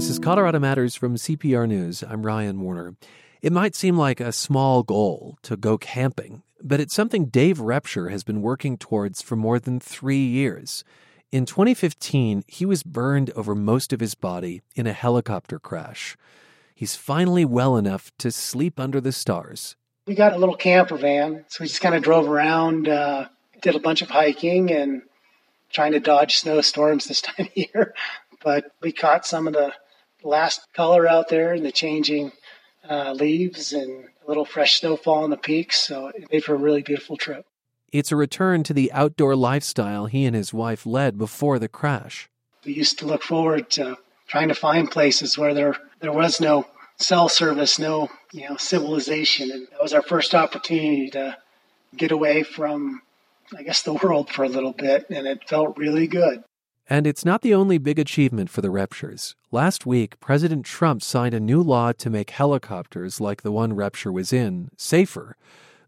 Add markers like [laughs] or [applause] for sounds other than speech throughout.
This is Colorado Matters from CPR News. I'm Ryan Warner. It might seem like a small goal to go camping, but it's something Dave Repsher has been working towards for more than three years. In 2015, he was burned over most of his body in a helicopter crash. He's finally well enough to sleep under the stars. We got a little camper van, so we just kind of drove around, uh, did a bunch of hiking and trying to dodge snowstorms this [laughs] time of year. But we caught some of the last color out there and the changing uh, leaves and a little fresh snowfall on the peaks. So it made for a really beautiful trip. It's a return to the outdoor lifestyle he and his wife led before the crash. We used to look forward to trying to find places where there there was no cell service, no you know civilization, and that was our first opportunity to get away from, I guess, the [laughs] world for a little bit, and it felt really good. And it's not the only big achievement for the Repshers. Last week, President Trump signed a new law to make helicopters like the one Repsher was in safer.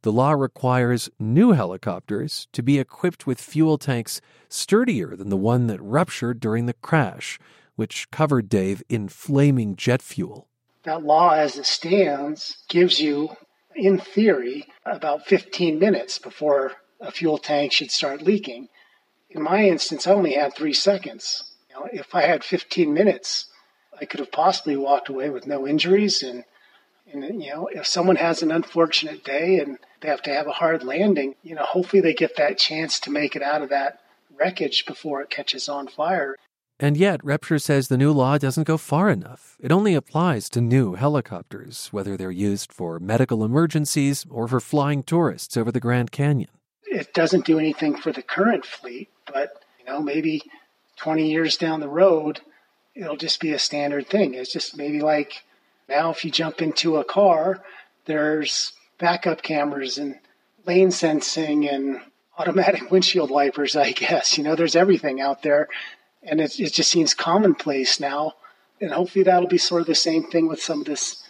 The law requires new helicopters to be equipped with fuel tanks sturdier than the one that ruptured during the crash, which covered Dave in flaming jet fuel. That law, as it stands, gives you, in theory, about 15 minutes before a fuel tank should start leaking in my instance, I only had three seconds. You know, if I had 15 minutes, I could have possibly walked away with no injuries. And, and, you know, if someone has an unfortunate day and they have to have a hard landing, you know, hopefully they get that chance to make it out of that wreckage before it catches on fire. And yet, Repsher says the new law doesn't go far enough. It only applies to new helicopters, whether they're used for medical emergencies or for flying tourists over the Grand Canyon. It doesn't do anything for the current fleet, but you know, maybe 20 years down the road, it'll just be a standard thing. It's just maybe like now, if you jump into a car, there's backup cameras and lane sensing and automatic [laughs] windshield wipers. I guess you know, there's everything out there, and it, it just seems commonplace now. And hopefully, that'll be sort of the same thing with some of this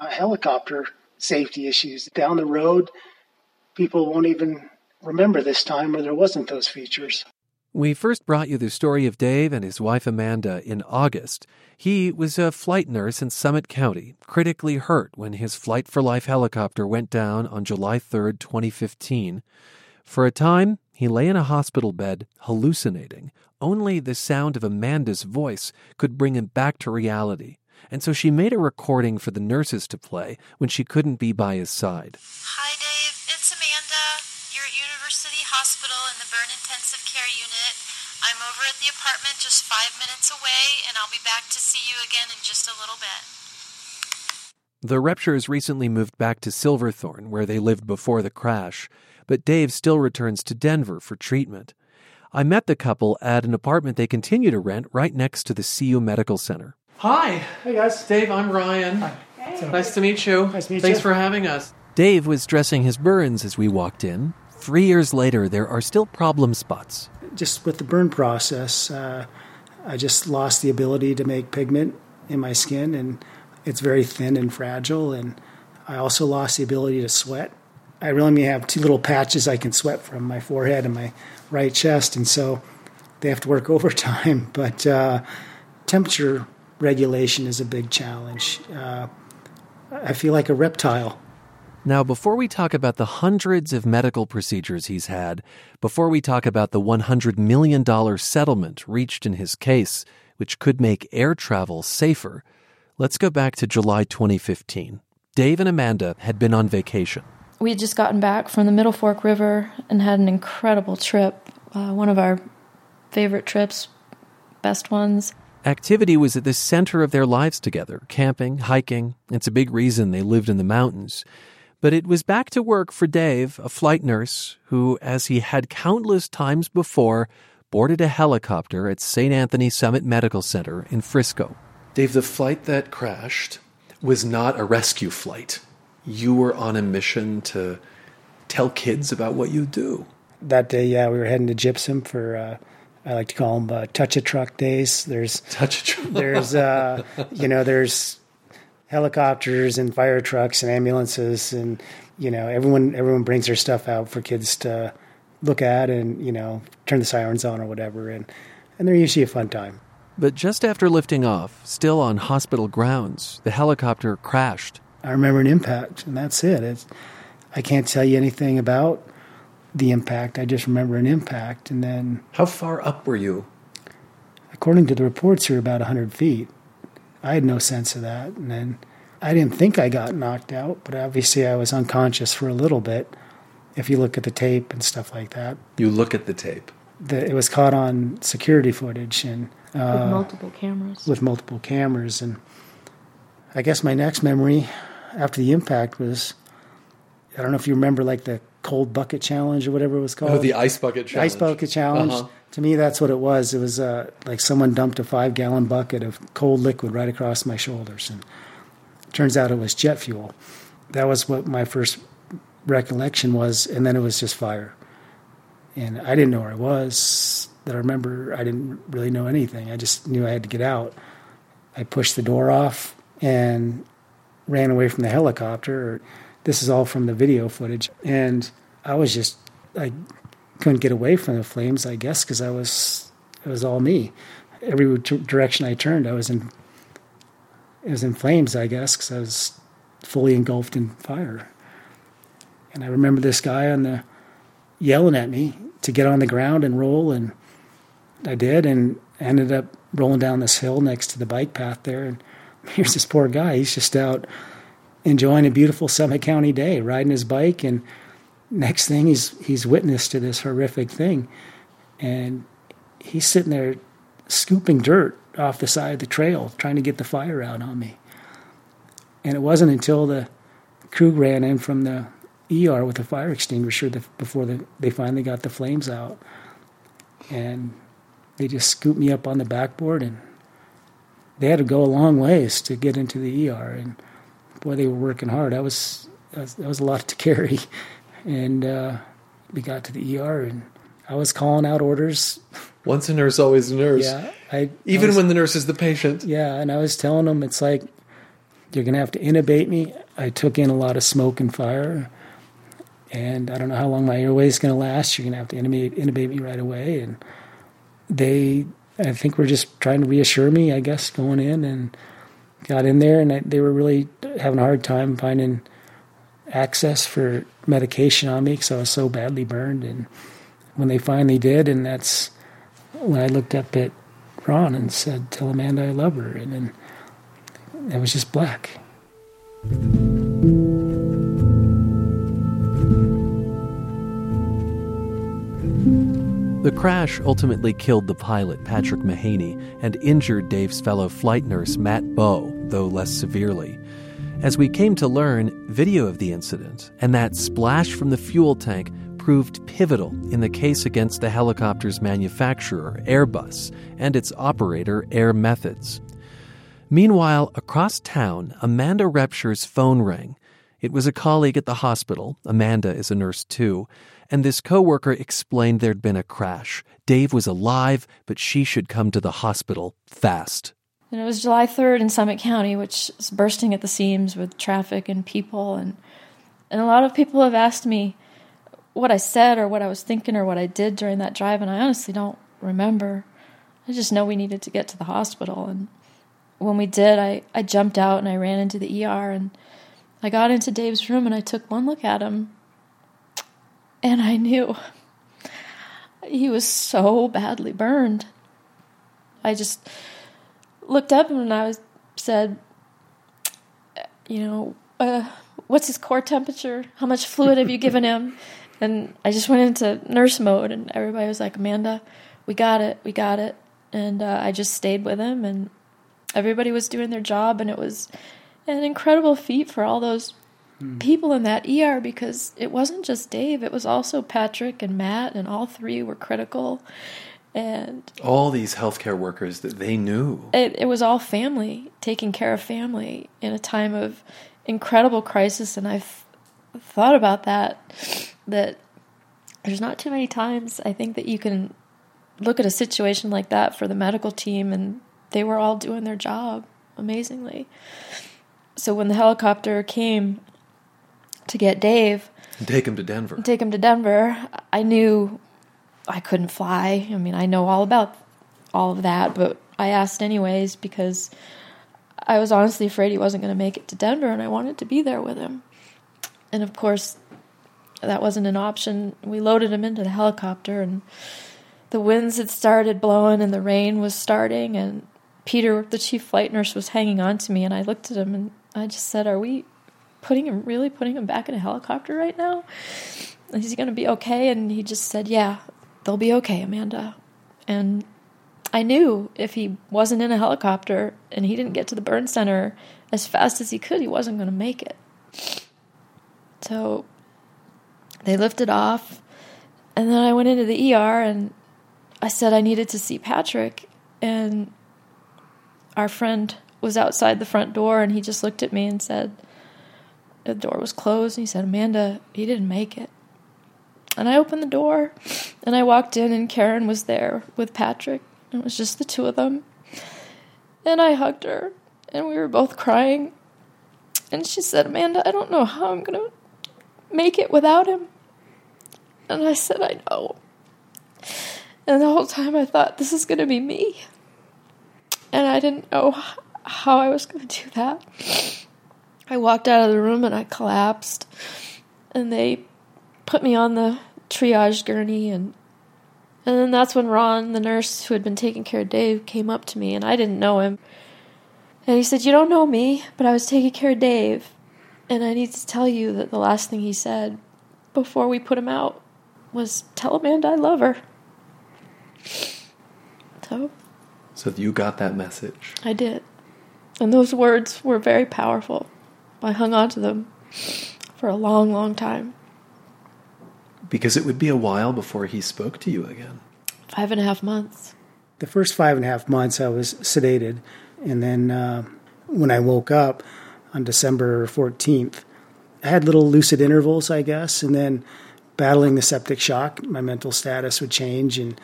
uh, helicopter safety issues down the road. People won't even remember this time where there wasn't those features. We first brought you the story of Dave and his wife Amanda in August. He was a flight nurse in Summit County, critically hurt when his Flight for Life helicopter went down on July 3, 2015. For a time, he lay in a hospital bed, hallucinating. Only the sound of Amanda's voice could bring him back to reality. And so she made a recording for the nurses to play when she couldn't be by his side. Hi, over at the apartment just five minutes away, and I'll be back to see you again in just a little bit. The Repshers recently moved back to Silverthorne, where they lived before the crash, but Dave still returns to Denver for treatment. I met the couple at an apartment they continue to rent right next to the CU Medical Center. Hi. Hey, guys. Dave, I'm Ryan. Hey. Nice to meet you. Nice to meet Thanks you. for having us. Dave was dressing his burns as we walked in. Three years later, there are still problem spots. Just with the burn process, uh, I just lost the ability to make pigment in my skin, and it's very thin and fragile. And I also lost the ability to sweat. I really only have two little patches I can sweat from my forehead and my right chest, and so they have to work [laughs] overtime. But uh, temperature regulation is a big challenge. Uh, I feel like a reptile. Now, before we talk about the hundreds of medical procedures he's had, before we talk about the $100 million settlement reached in his case, which could make air travel safer, let's go back to July 2015. Dave and Amanda had been on vacation. We had just gotten back from the Middle Fork River and had an incredible trip, uh, one of our favorite trips, best ones. Activity was at the center of their lives together camping, hiking. It's a big reason they lived in the mountains. But it was back to work for Dave, a flight nurse who, as he had countless times before, boarded a helicopter at St. Anthony Summit Medical Center in Frisco. Dave, the flight that crashed was not a rescue flight. You were on a mission to tell kids about what you do. That day, yeah, we were heading to Gypsum for. Uh, I like to call them uh, touch a truck days. There's Touch a truck. there's uh, you know there's helicopters and fire trucks and ambulances and you know everyone everyone brings their stuff out for kids to look at and you know turn the sirens on or whatever and and they're usually a fun time. But just after lifting off, still on hospital grounds, the helicopter crashed. I remember an impact, and that's it. It's, I can't tell you anything about the impact. I just remember an impact, and then. How far up were you? According to the reports, you're about 100 feet. I had no sense of that, and then I didn't think I got knocked out, but obviously I was unconscious for a little bit. If you look at the tape and stuff like that, you look at the tape. The, it was caught on security footage and uh, with multiple cameras. With multiple cameras, and I guess my next memory after the impact was I don't know if you remember like the cold bucket challenge or whatever it was called. Oh, the ice bucket challenge. Ice bucket challenge. Uh-huh. To me, that's what it was. It was uh, like someone dumped a five gallon bucket of cold liquid right across my shoulders, and turns out it was jet fuel. That was what my first recollection was, and then it was just fire. And I didn't know where I was. That I remember, I didn't really know anything. I just knew I had to get out. I pushed the door off and ran away from the helicopter. This is all from the video footage, and I was just I couldn't get away from the flames. I guess because I was it was all me. Every direction I turned, I was in it was in flames. I guess because I was fully engulfed in fire. And I remember this guy on the yelling at me to get on the ground and roll, and I did, and ended up rolling down this hill next to the bike path there. And [laughs] here's this poor guy. He's just out enjoying a beautiful Summit County day, riding his bike, and next thing he's he's witness to this horrific thing, and he's sitting there scooping dirt off the side of the trail, trying to get the fire out on me. And it wasn't until the crew ran in from the ER with a fire extinguisher that before the, they finally got the flames out, and they just scooped me up on the backboard, and they had to go a long ways to get into the ER, and boy, they were working hard. That was that was, that was a lot to [laughs] carry, and uh, we got to the ER, and I was calling out orders. [laughs] Once a nurse, always a nurse. Yeah, I even I was, when the nurse is the patient. Yeah, and I was telling them it's like you're gonna have to intubate me. I took in a lot of smoke and fire, and I don't know how long my airway is gonna last. You're gonna have to intubate, intubate me right away, and they, I think, were just trying to reassure me. I guess going in and got in there, and I, they were really having a hard time finding access for medication on me because I was so badly burned. And when they finally did, and that's when I looked up at Ron and said, "Tell Amanda I love her," and then it was just black. The crash ultimately killed the pilot, Patrick Mahany, and injured Dave's fellow flight nurse, Matt Bowe, though less severely. As we came to learn, video of the incident and that splash from the fuel tank proved pivotal in the case against the helicopter's manufacturer, Airbus, and its operator, Air Methods. Meanwhile, across town, Amanda Repsher's phone rang. It was a colleague at the hospital. Amanda is a nurse too and this coworker explained there'd been a crash. Dave was alive, but she should come to the hospital fast. And it was July 3rd in Summit County, which is bursting at the seams with traffic and people. And, and a lot of people have asked me what I said or what I was thinking or what I did during that drive, and I honestly don't remember. I just know we needed to get to the hospital. And when we did, I, I jumped out and I ran into the ER. And I got into Dave's room and I took one look at him and I knew he was so badly burned. I just looked up and I was said, you know, uh, what's his core temperature? How much fluid have you given him? [laughs] And I just went into nurse mode, and everybody was like, Amanda, we got it, we got it. And uh, I just stayed with him, and everybody was doing their job, and it was an incredible feat for all those mm. people in that ER because it wasn't just Dave, it was also Patrick and Matt, and all three were critical. And all these healthcare workers that they knew. It, it was all family, taking care of family in a time of incredible crisis. And I've thought about that, that there's not too many times I think that you can look at a situation like that for the medical team and they were all doing their job amazingly. So when the helicopter came to get Dave. Take him to Denver. Take him to Denver. I knew I couldn't fly. I mean, I know all about all of that, but I asked anyways because I was honestly afraid he wasn't going to make it to Denver and I wanted to be there with him. And of course, that wasn't an option. We loaded him into the helicopter and the winds had started blowing and the rain was starting and Peter, the chief flight nurse, was hanging on to me and I looked at him and I just said, Are we putting him really putting him back in a helicopter right now? Is he gonna be okay? And he just said, Yeah, they'll be okay, Amanda. And I knew if he wasn't in a helicopter and he didn't get to the burn center as fast as he could, he wasn't going to make it. So they lifted off, and then I went into the ER and I said I needed to see Patrick. And our friend was outside the front door and he just looked at me and said, the door was closed. And he said, Amanda, he didn't make it. And I opened the door and I walked in, and Karen was there with Patrick. It was just the two of them. And I hugged her, and we were both crying. And she said, Amanda, I don't know how I'm going to make it without him. And I said, I know. And the whole time I thought, this is going to be me. And I didn't know how I was going to do that. I walked out of the room and I collapsed. And they put me on the triage gurney and and then that's when Ron, the nurse who had been taking care of Dave, came up to me, and I didn't know him. And he said, You don't know me, but I was taking care of Dave. And I need to tell you that the last thing he said before we put him out was, Tell Amanda I love her. So. So you got that message. I did. And those words were very powerful. I hung on to them for a long, long time because it would be a while before he spoke to you again. Five and a half months. The first five and a half months, I was sedated. And then uh, when I woke up on December 14th, I had little lucid intervals, I guess. And then battling the septic shock, my mental status would change. And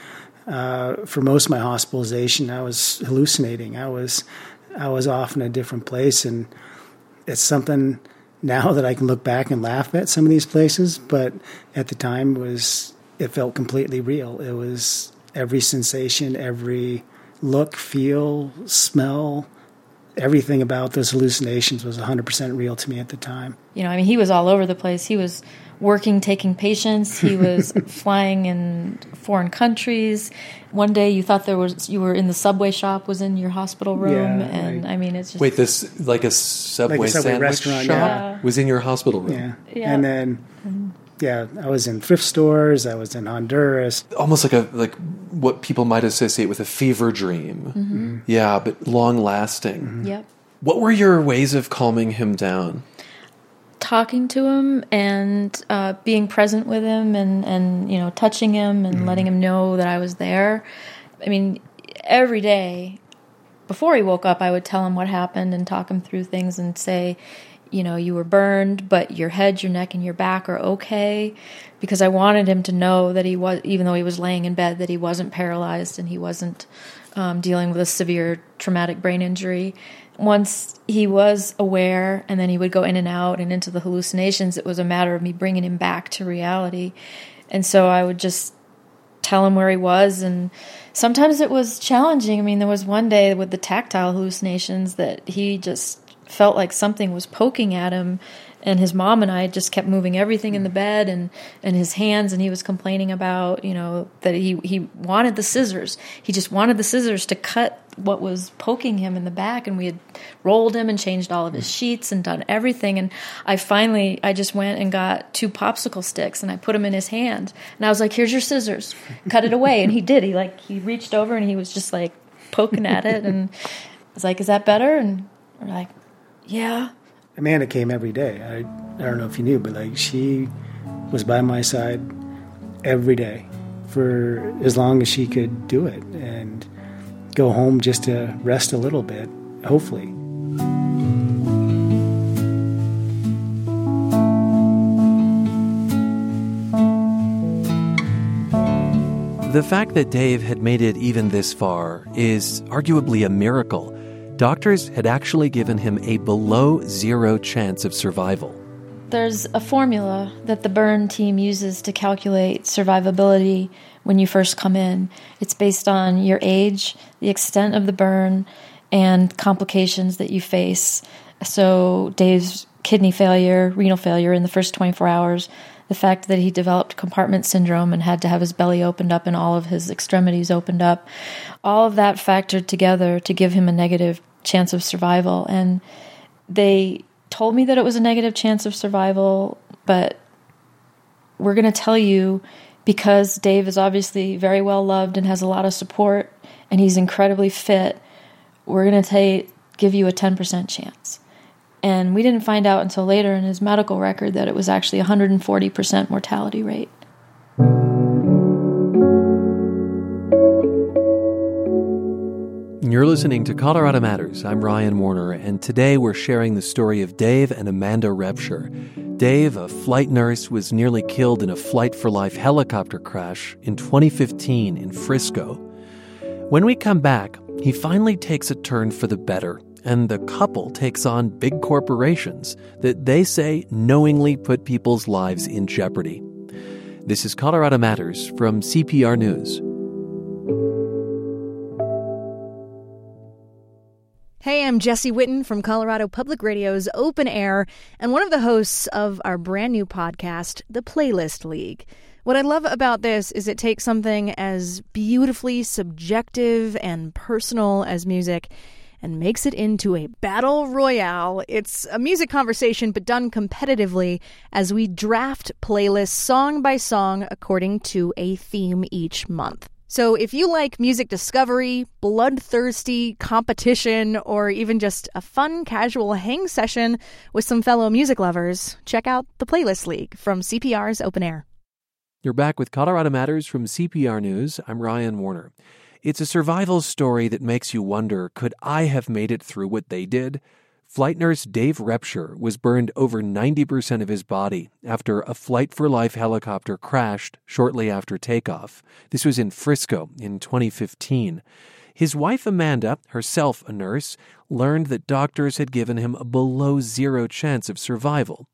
uh, for most of my hospitalization, I was hallucinating. I was, I was off in a different place. And it's something now that I can look back and laugh at some of these places, but at the time was it felt completely real. It was every sensation, every look, feel, smell, everything about those hallucinations was 100% real to me at the time. You know, I mean, he was all over the place. He was working, taking patients. He was [laughs] flying in foreign countries. One day, you thought there was you were in the subway shop was in your hospital room, Yeah, and right. I mean, it's just Wait, this like a subway, Like a Subway sandwich restaurant, shop yeah. was in your hospital room. Yeah. Yeah. And then, yeah, I was in thrift stores. I was in Honduras. Almost like a like what people might associate with a fever dream. Mm-hmm. Mm-hmm. Yeah, but long lasting. yep. What were your ways of calming him down? Talking to him and uh, being present with him and, and you know touching him and letting him know that I was there. I mean, every day before he woke up, I would tell him what happened and talk him through things and say, you know, you were burned, but your head, your neck, and your back are okay. Because I wanted him to know that he was, even though he was laying in bed, that he wasn't paralyzed and he wasn't um, dealing with a severe traumatic brain injury. Once he was aware, and then he would go in and out and into the hallucinations, it was a matter of me bringing him back to reality. And so I would just tell him where he was. And sometimes it was challenging. I mean there was one day with the tactile hallucinations that he just felt like something was poking at him and his mom and I just kept moving everything in the bed and, and his hands and he was complaining about, you know, that he, he wanted the scissors. He just wanted the scissors to cut what was poking him in the back and we had rolled him and changed all of his sheets and done everything. And I finally I just went and got two popsicle sticks and I put them in his hand. And I was like here's your scissors. Cut it away and he did. He like he reached over and he was just like poking at it and I was like is that better? And we're like yeah Amanda came every day. I, I don't know if you knew, but like she was by my side every day for as long as she could do it and go home just to rest a little bit, hopefully. The fact that Dave had made it even this far is arguably a miracle. Doctors had actually given him a below zero chance of survival. there's a formula that the burn team uses to calculate survivability when you first come in. It's based on your age, the extent of the burn, and complications that you face. So, Dave's kidney failure, renal failure in the first 24 hours, the fact that he developed compartment syndrome and had to have his belly opened up and all of his extremities opened up, all of that factored together to give him a negative chance of survival. And they told me that it was a negative chance of survival, but we're going to tell you because Dave is obviously very well loved and has a lot of support and he's incredibly fit, we're going to give you a 10% chance. And we didn't find out until later in his medical record that it was actually 140% mortality rate. You're listening to Colorado Matters. I'm Ryan Warner, and today we're sharing the story of Dave and Amanda Repsher. Dave, a flight nurse, was nearly killed in a Flight for Life helicopter crash in 2015 in Frisco. When we come back, he finally takes a turn for the better, and the couple takes on big corporations that they say knowingly put people's lives in jeopardy. This is Colorado Matters from CPR News. Hey, I'm Jesse Witten from Colorado Public Radio's Open Air and one of the hosts of our brand new podcast, The Playlist League. What I love about this is it takes something as beautifully subjective and personal as music and makes it into a battle royale. It's a music conversation, but done competitively as we draft playlists song by song according to a theme each month. So if you like music discovery, bloodthirsty competition, or even just a fun casual hang session with some fellow music lovers, check out the Playlist League from CPR's Open Air. You're back with Colorado Matters from CPR News. I'm Ryan Warner. It's a survival story that makes you wonder could I have made it through what they did? Flight nurse Dave Repsher was burned over 90% of his body after a Flight for Life helicopter crashed shortly after takeoff. This was in Frisco in 2015. His wife Amanda, herself a nurse, learned that doctors had given him a below zero chance of survival.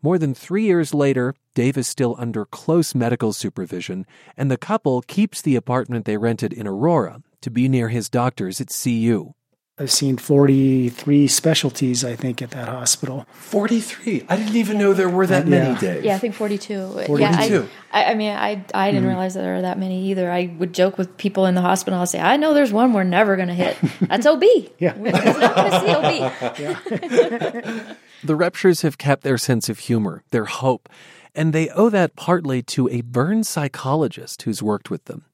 More than three years later, Dave is still under close medical supervision, and the couple keeps the apartment they rented in Aurora to be near his doctors at CU. I've seen 43 specialties, I think, at that hospital. 43? I didn't even know there were that Yeah. many, Dave. Yeah, I think 42. 42. Yeah, I, I, I mean, I, I didn't mm-hmm. realize that there were that many either. I would joke with people in the hospital. I'll say, I know there's one we're never going to hit. [laughs] That's OB. Yeah. [laughs] We're not going to see OB. [laughs] The Repshers have kept their sense of humor, their hope, and they owe that partly to a burn psychologist who's worked with them.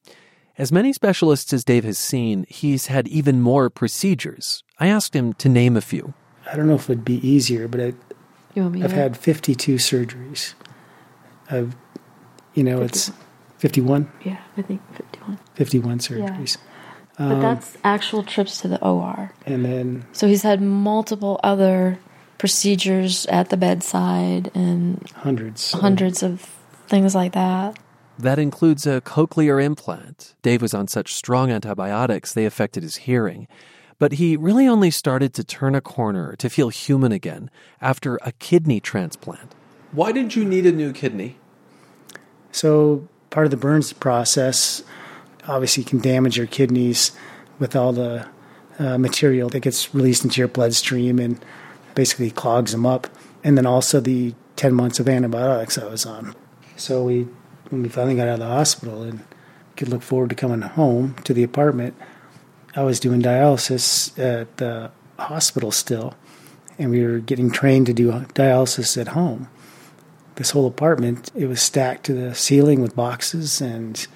As many specialists as Dave has seen, he's had even more procedures. I asked him to name a few. I don't know if it'd be easier, but I, You want me I've to- had 52 surgeries. I've, you know, it's 51, Yeah, I think 51. 51 surgeries. But um, that's actual trips to the OR. And then So he's had multiple other procedures at the bedside and hundreds. So hundreds of things like that. That includes a cochlear implant. Dave was on such strong antibiotics they affected his hearing. But he really only started to turn a corner, to feel human again, after a kidney transplant. Why did you need a new kidney? So part of the burns process obviously can damage your kidneys with all the uh, material that gets released into your bloodstream and basically clogs them up. And then also the 10 months of antibiotics I was on. So we, when we finally got out of the hospital and could look forward to coming home to the apartment, I was doing dialysis at the hospital still. And we were getting trained to do dialysis at home this whole apartment it was stacked to the ceiling with boxes and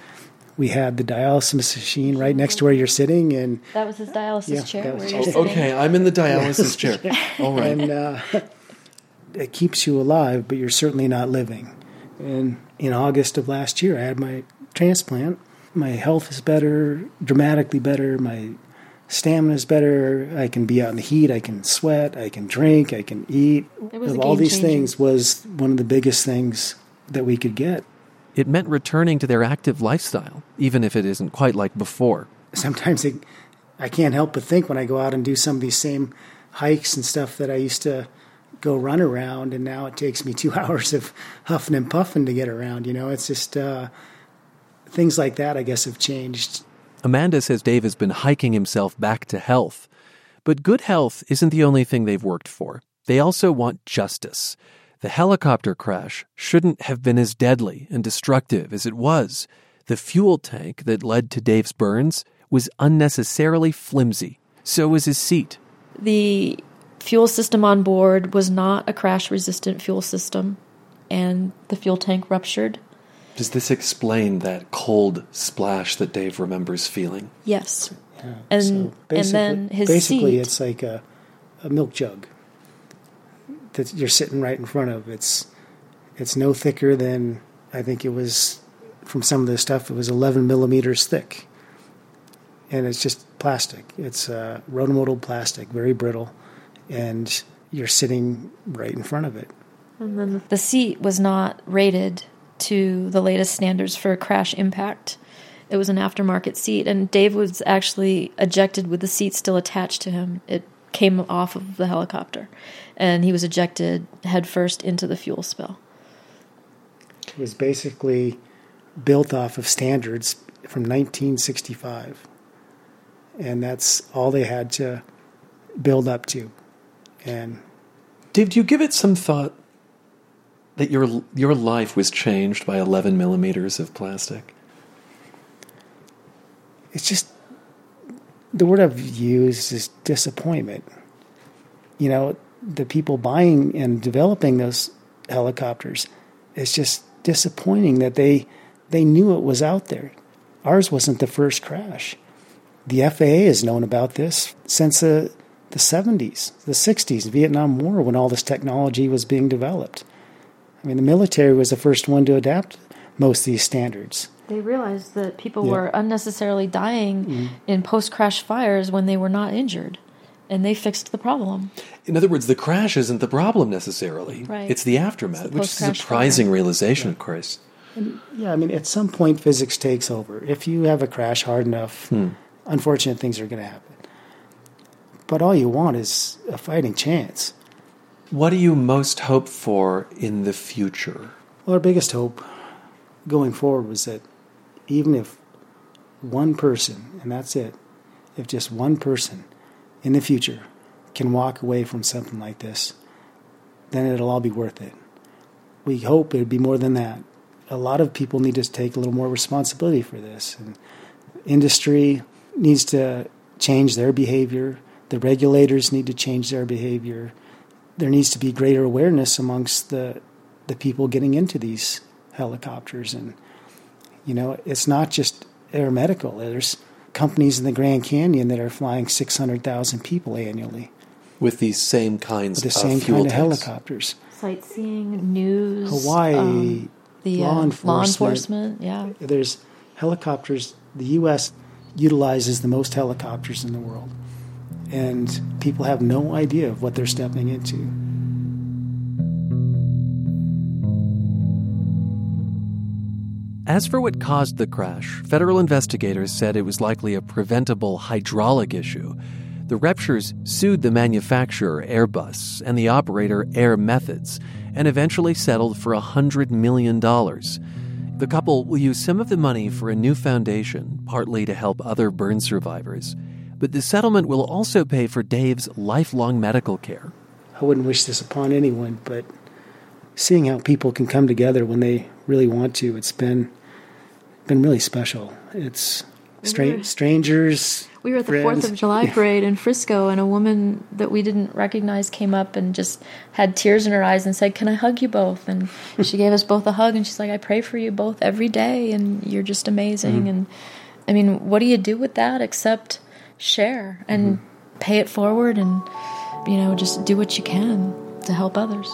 we had the dialysis machine right next to where you're sitting and That was his dialysis Yeah, chair where was- you're Oh. Okay, I'm in the dialysis [laughs] chair. All right. and uh, [laughs] it keeps you alive but you're certainly not living and in august of last year i had my transplant. My health is better dramatically better. My stamina is better. I can be out in the heat. I can sweat. I can drink. I can eat. It was a of all these changer. things was one of the biggest things that we could get. It meant returning to their active lifestyle, even if it isn't quite like before. sometimes it, I can't help but think when I go out and do some of these same hikes and stuff that I used to go run around, and now it takes me two [laughs] hours of huffing and puffing to get around. You know, it's just uh, things like that. I guess have changed. Amanda says Dave has been hiking himself back to health. But good health isn't the only thing they've worked for. They also want justice. The helicopter crash shouldn't have been as deadly and destructive as it was. The fuel tank that led to Dave's burns was unnecessarily flimsy. So was his seat. The fuel system on board was not a crash resistant fuel system, and the fuel tank ruptured. Does this explain that cold splash that Dave remembers feeling? Yes. Yeah. And- So and basically- then his basically seat- it's like a, a milk jug that you're sitting right in front of. It's it's no thicker than I think it was from some of the stuff. It was 11 millimeters thick, and it's just plastic. It's uh, rotomolded plastic, very brittle, and you're sitting right in front of it. And then the seat was not rated to the latest standards for crash impact. It was an aftermarket seat, and Dave was actually ejected with the seat still attached to him. It came off of the helicopter, and he was ejected headfirst into the fuel spill. It was basically built off of standards from 1965, and that's all they had to build up to. And do you give it some thought that your your life was changed by 11 millimeters of plastic? it's just the word I've used is disappointment. You know, the people buying and developing those helicopters, it's just disappointing that they they knew it was out there. Ours wasn't the first crash. The FAA has known about this since the the 70s, the 60s, Vietnam War, when all this technology was being developed. I mean, the military was the first one to adapt most of these standards. They realized that people Yeah. were unnecessarily dying mm-hmm. in post crash fires when they were not injured, and they fixed the problem. In other words, the crash isn't the problem necessarily. Right. It's the aftermath, It's the which is a post-crash surprising fire. realization, of course. Yeah, I mean, at some point, physics takes over. If you have a crash hard enough, hmm. unfortunate things are going to happen. But all you want is a fighting chance. What do you most hope for in the future? Well, our biggest hope going forward was that even if one person, and that's it, if just one person in the future can walk away from something like this, then it'll all be worth it. We hope it'd be more than that. A lot of people need to take a little more responsibility for this. And industry needs to change their behavior. The regulators need to change their behavior. There needs to be greater awareness amongst the the people getting into these helicopters and you know it's not just air medical there's companies in the grand canyon that are flying 600000 people annually With these same kinds with the of same fuel kind of helicopters Sightseeing, news, hawaii um, the law uh, law enforcement. enforcement, yeah. there's helicopters the us utilizes the most helicopters in the world and people have no idea of what they're stepping into As for what caused the crash, federal investigators said it was likely a preventable hydraulic issue. The Repshers sued the manufacturer Airbus and the operator Air Methods and eventually settled for $100 million. The couple will use some of the money for a new foundation, partly to help other burn survivors. But the settlement will also pay for Dave's lifelong medical care. I wouldn't wish this upon anyone, but seeing how people can come together when they really want to, it's been been really special. It's stra- strangers. We were at the Fourth of July parade in Frisco, and a woman that we didn't recognize came up and just had tears in her eyes and said, "Can I hug you both?" And she gave us both a hug, and she's like, "I pray for you both every day, and you're just amazing." Mm. And I mean, what do you do with that except share and mm-hmm. pay it forward, and you know, just do what you can to help others.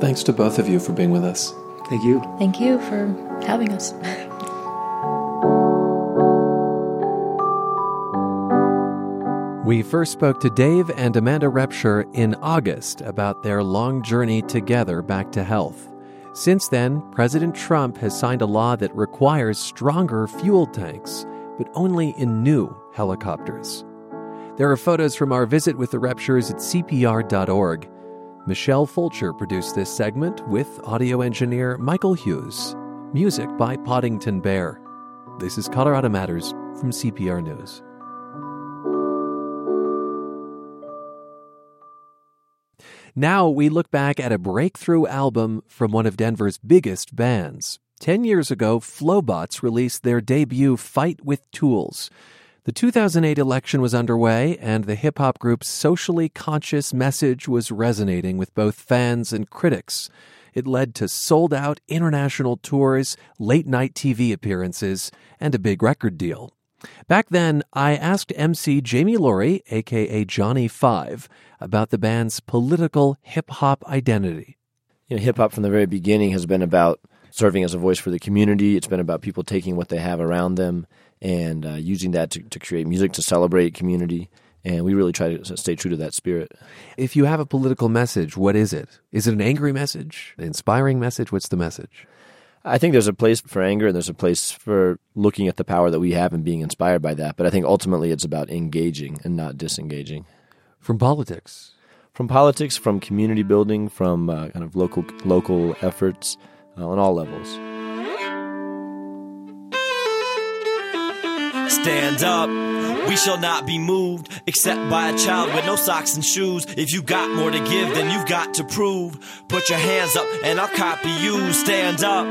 Thanks to both of you for being with us. Thank you. Thank you for having us. [laughs] We first spoke to Dave and Amanda Repsher in August about their long journey together back to health. Since then, President Trump has signed a law that requires stronger fuel tanks, but only in new helicopters. There are photos from our visit with the Repshers at CPR.org. Michelle Fulcher produced this segment with audio engineer Michael Hughes. Music by Poddington Bear. This is Colorado Matters from CPR News. Now we look back at a breakthrough album from one of Denver's biggest bands. Ten years ago, Flobots released their debut Fight with Tools. The 2008 election was underway, and the hip hop group's socially conscious message was resonating with both fans and critics. It led to sold out international tours, late night TV appearances, and a big record deal. Back then, I asked MC Jamie Laurie, aka Johnny Five, about the band's political hip hop identity. You know, hip hop from the very beginning has been about serving as a voice for the community. It's been about people taking what they have around them and uh, using that to, to create music to celebrate community. And we really try to stay true to that spirit. If you have a political message, what is it? Is it an angry message? An inspiring message? What's the message? I think there's a place for anger and there's a place for looking at the power that we have and being inspired by that. But I think ultimately it's about engaging and not disengaging. From politics? From politics, from community building, from uh, kind of local local efforts uh, on all levels. Stand up. We shall not be moved except by a child with no socks and shoes. If you got more to give, then you've got to prove. Put your hands up and I'll copy you. Stand up.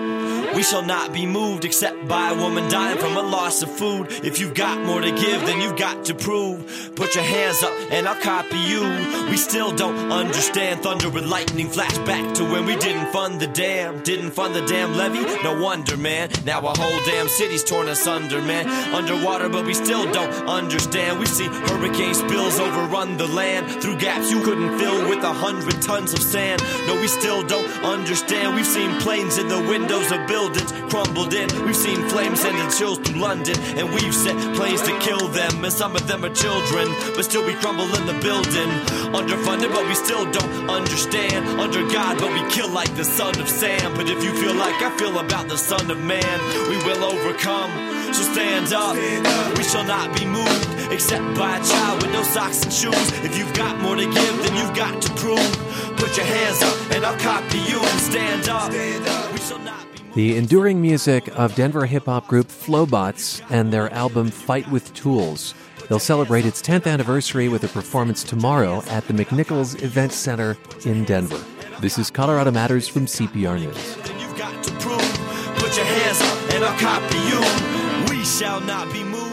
We shall not be moved except by a woman dying from a loss of food. If you've got more to give, then you've got to prove. Put your hands up and I'll copy you. We still don't understand thunder with lightning flash back to when we didn't fund the dam. Didn't fund the damn levee? No wonder, man. Now a whole damn city's torn asunder, man. Underwater, but we still don't understand. We see hurricane spills overrun the land through gaps you couldn't fill with a hundred tons of sand. No, we still don't understand. We've seen planes in the windows of buildings crumbled in. We've seen flames sending chills through London, and we've set planes to kill them. And some of them are children, but still we crumble in the building. Underfunded, but we still don't understand. Under God, but we kill like the son of Sam. But if you feel like I feel about the son of man, we will overcome. So stand up. We shall not be moved except by a child with no socks and shoes. If you've got more to give, then you've got to prove. Put your hands up and I'll copy you and stand up. We shall not be moved. The enduring music of Denver hip hop group Flobots and their album Fight with Tools. They'll celebrate its 10th anniversary with a performance tomorrow at the McNichols Event Center in Denver. This is Colorado Matters from CPR News. We shall not be moved.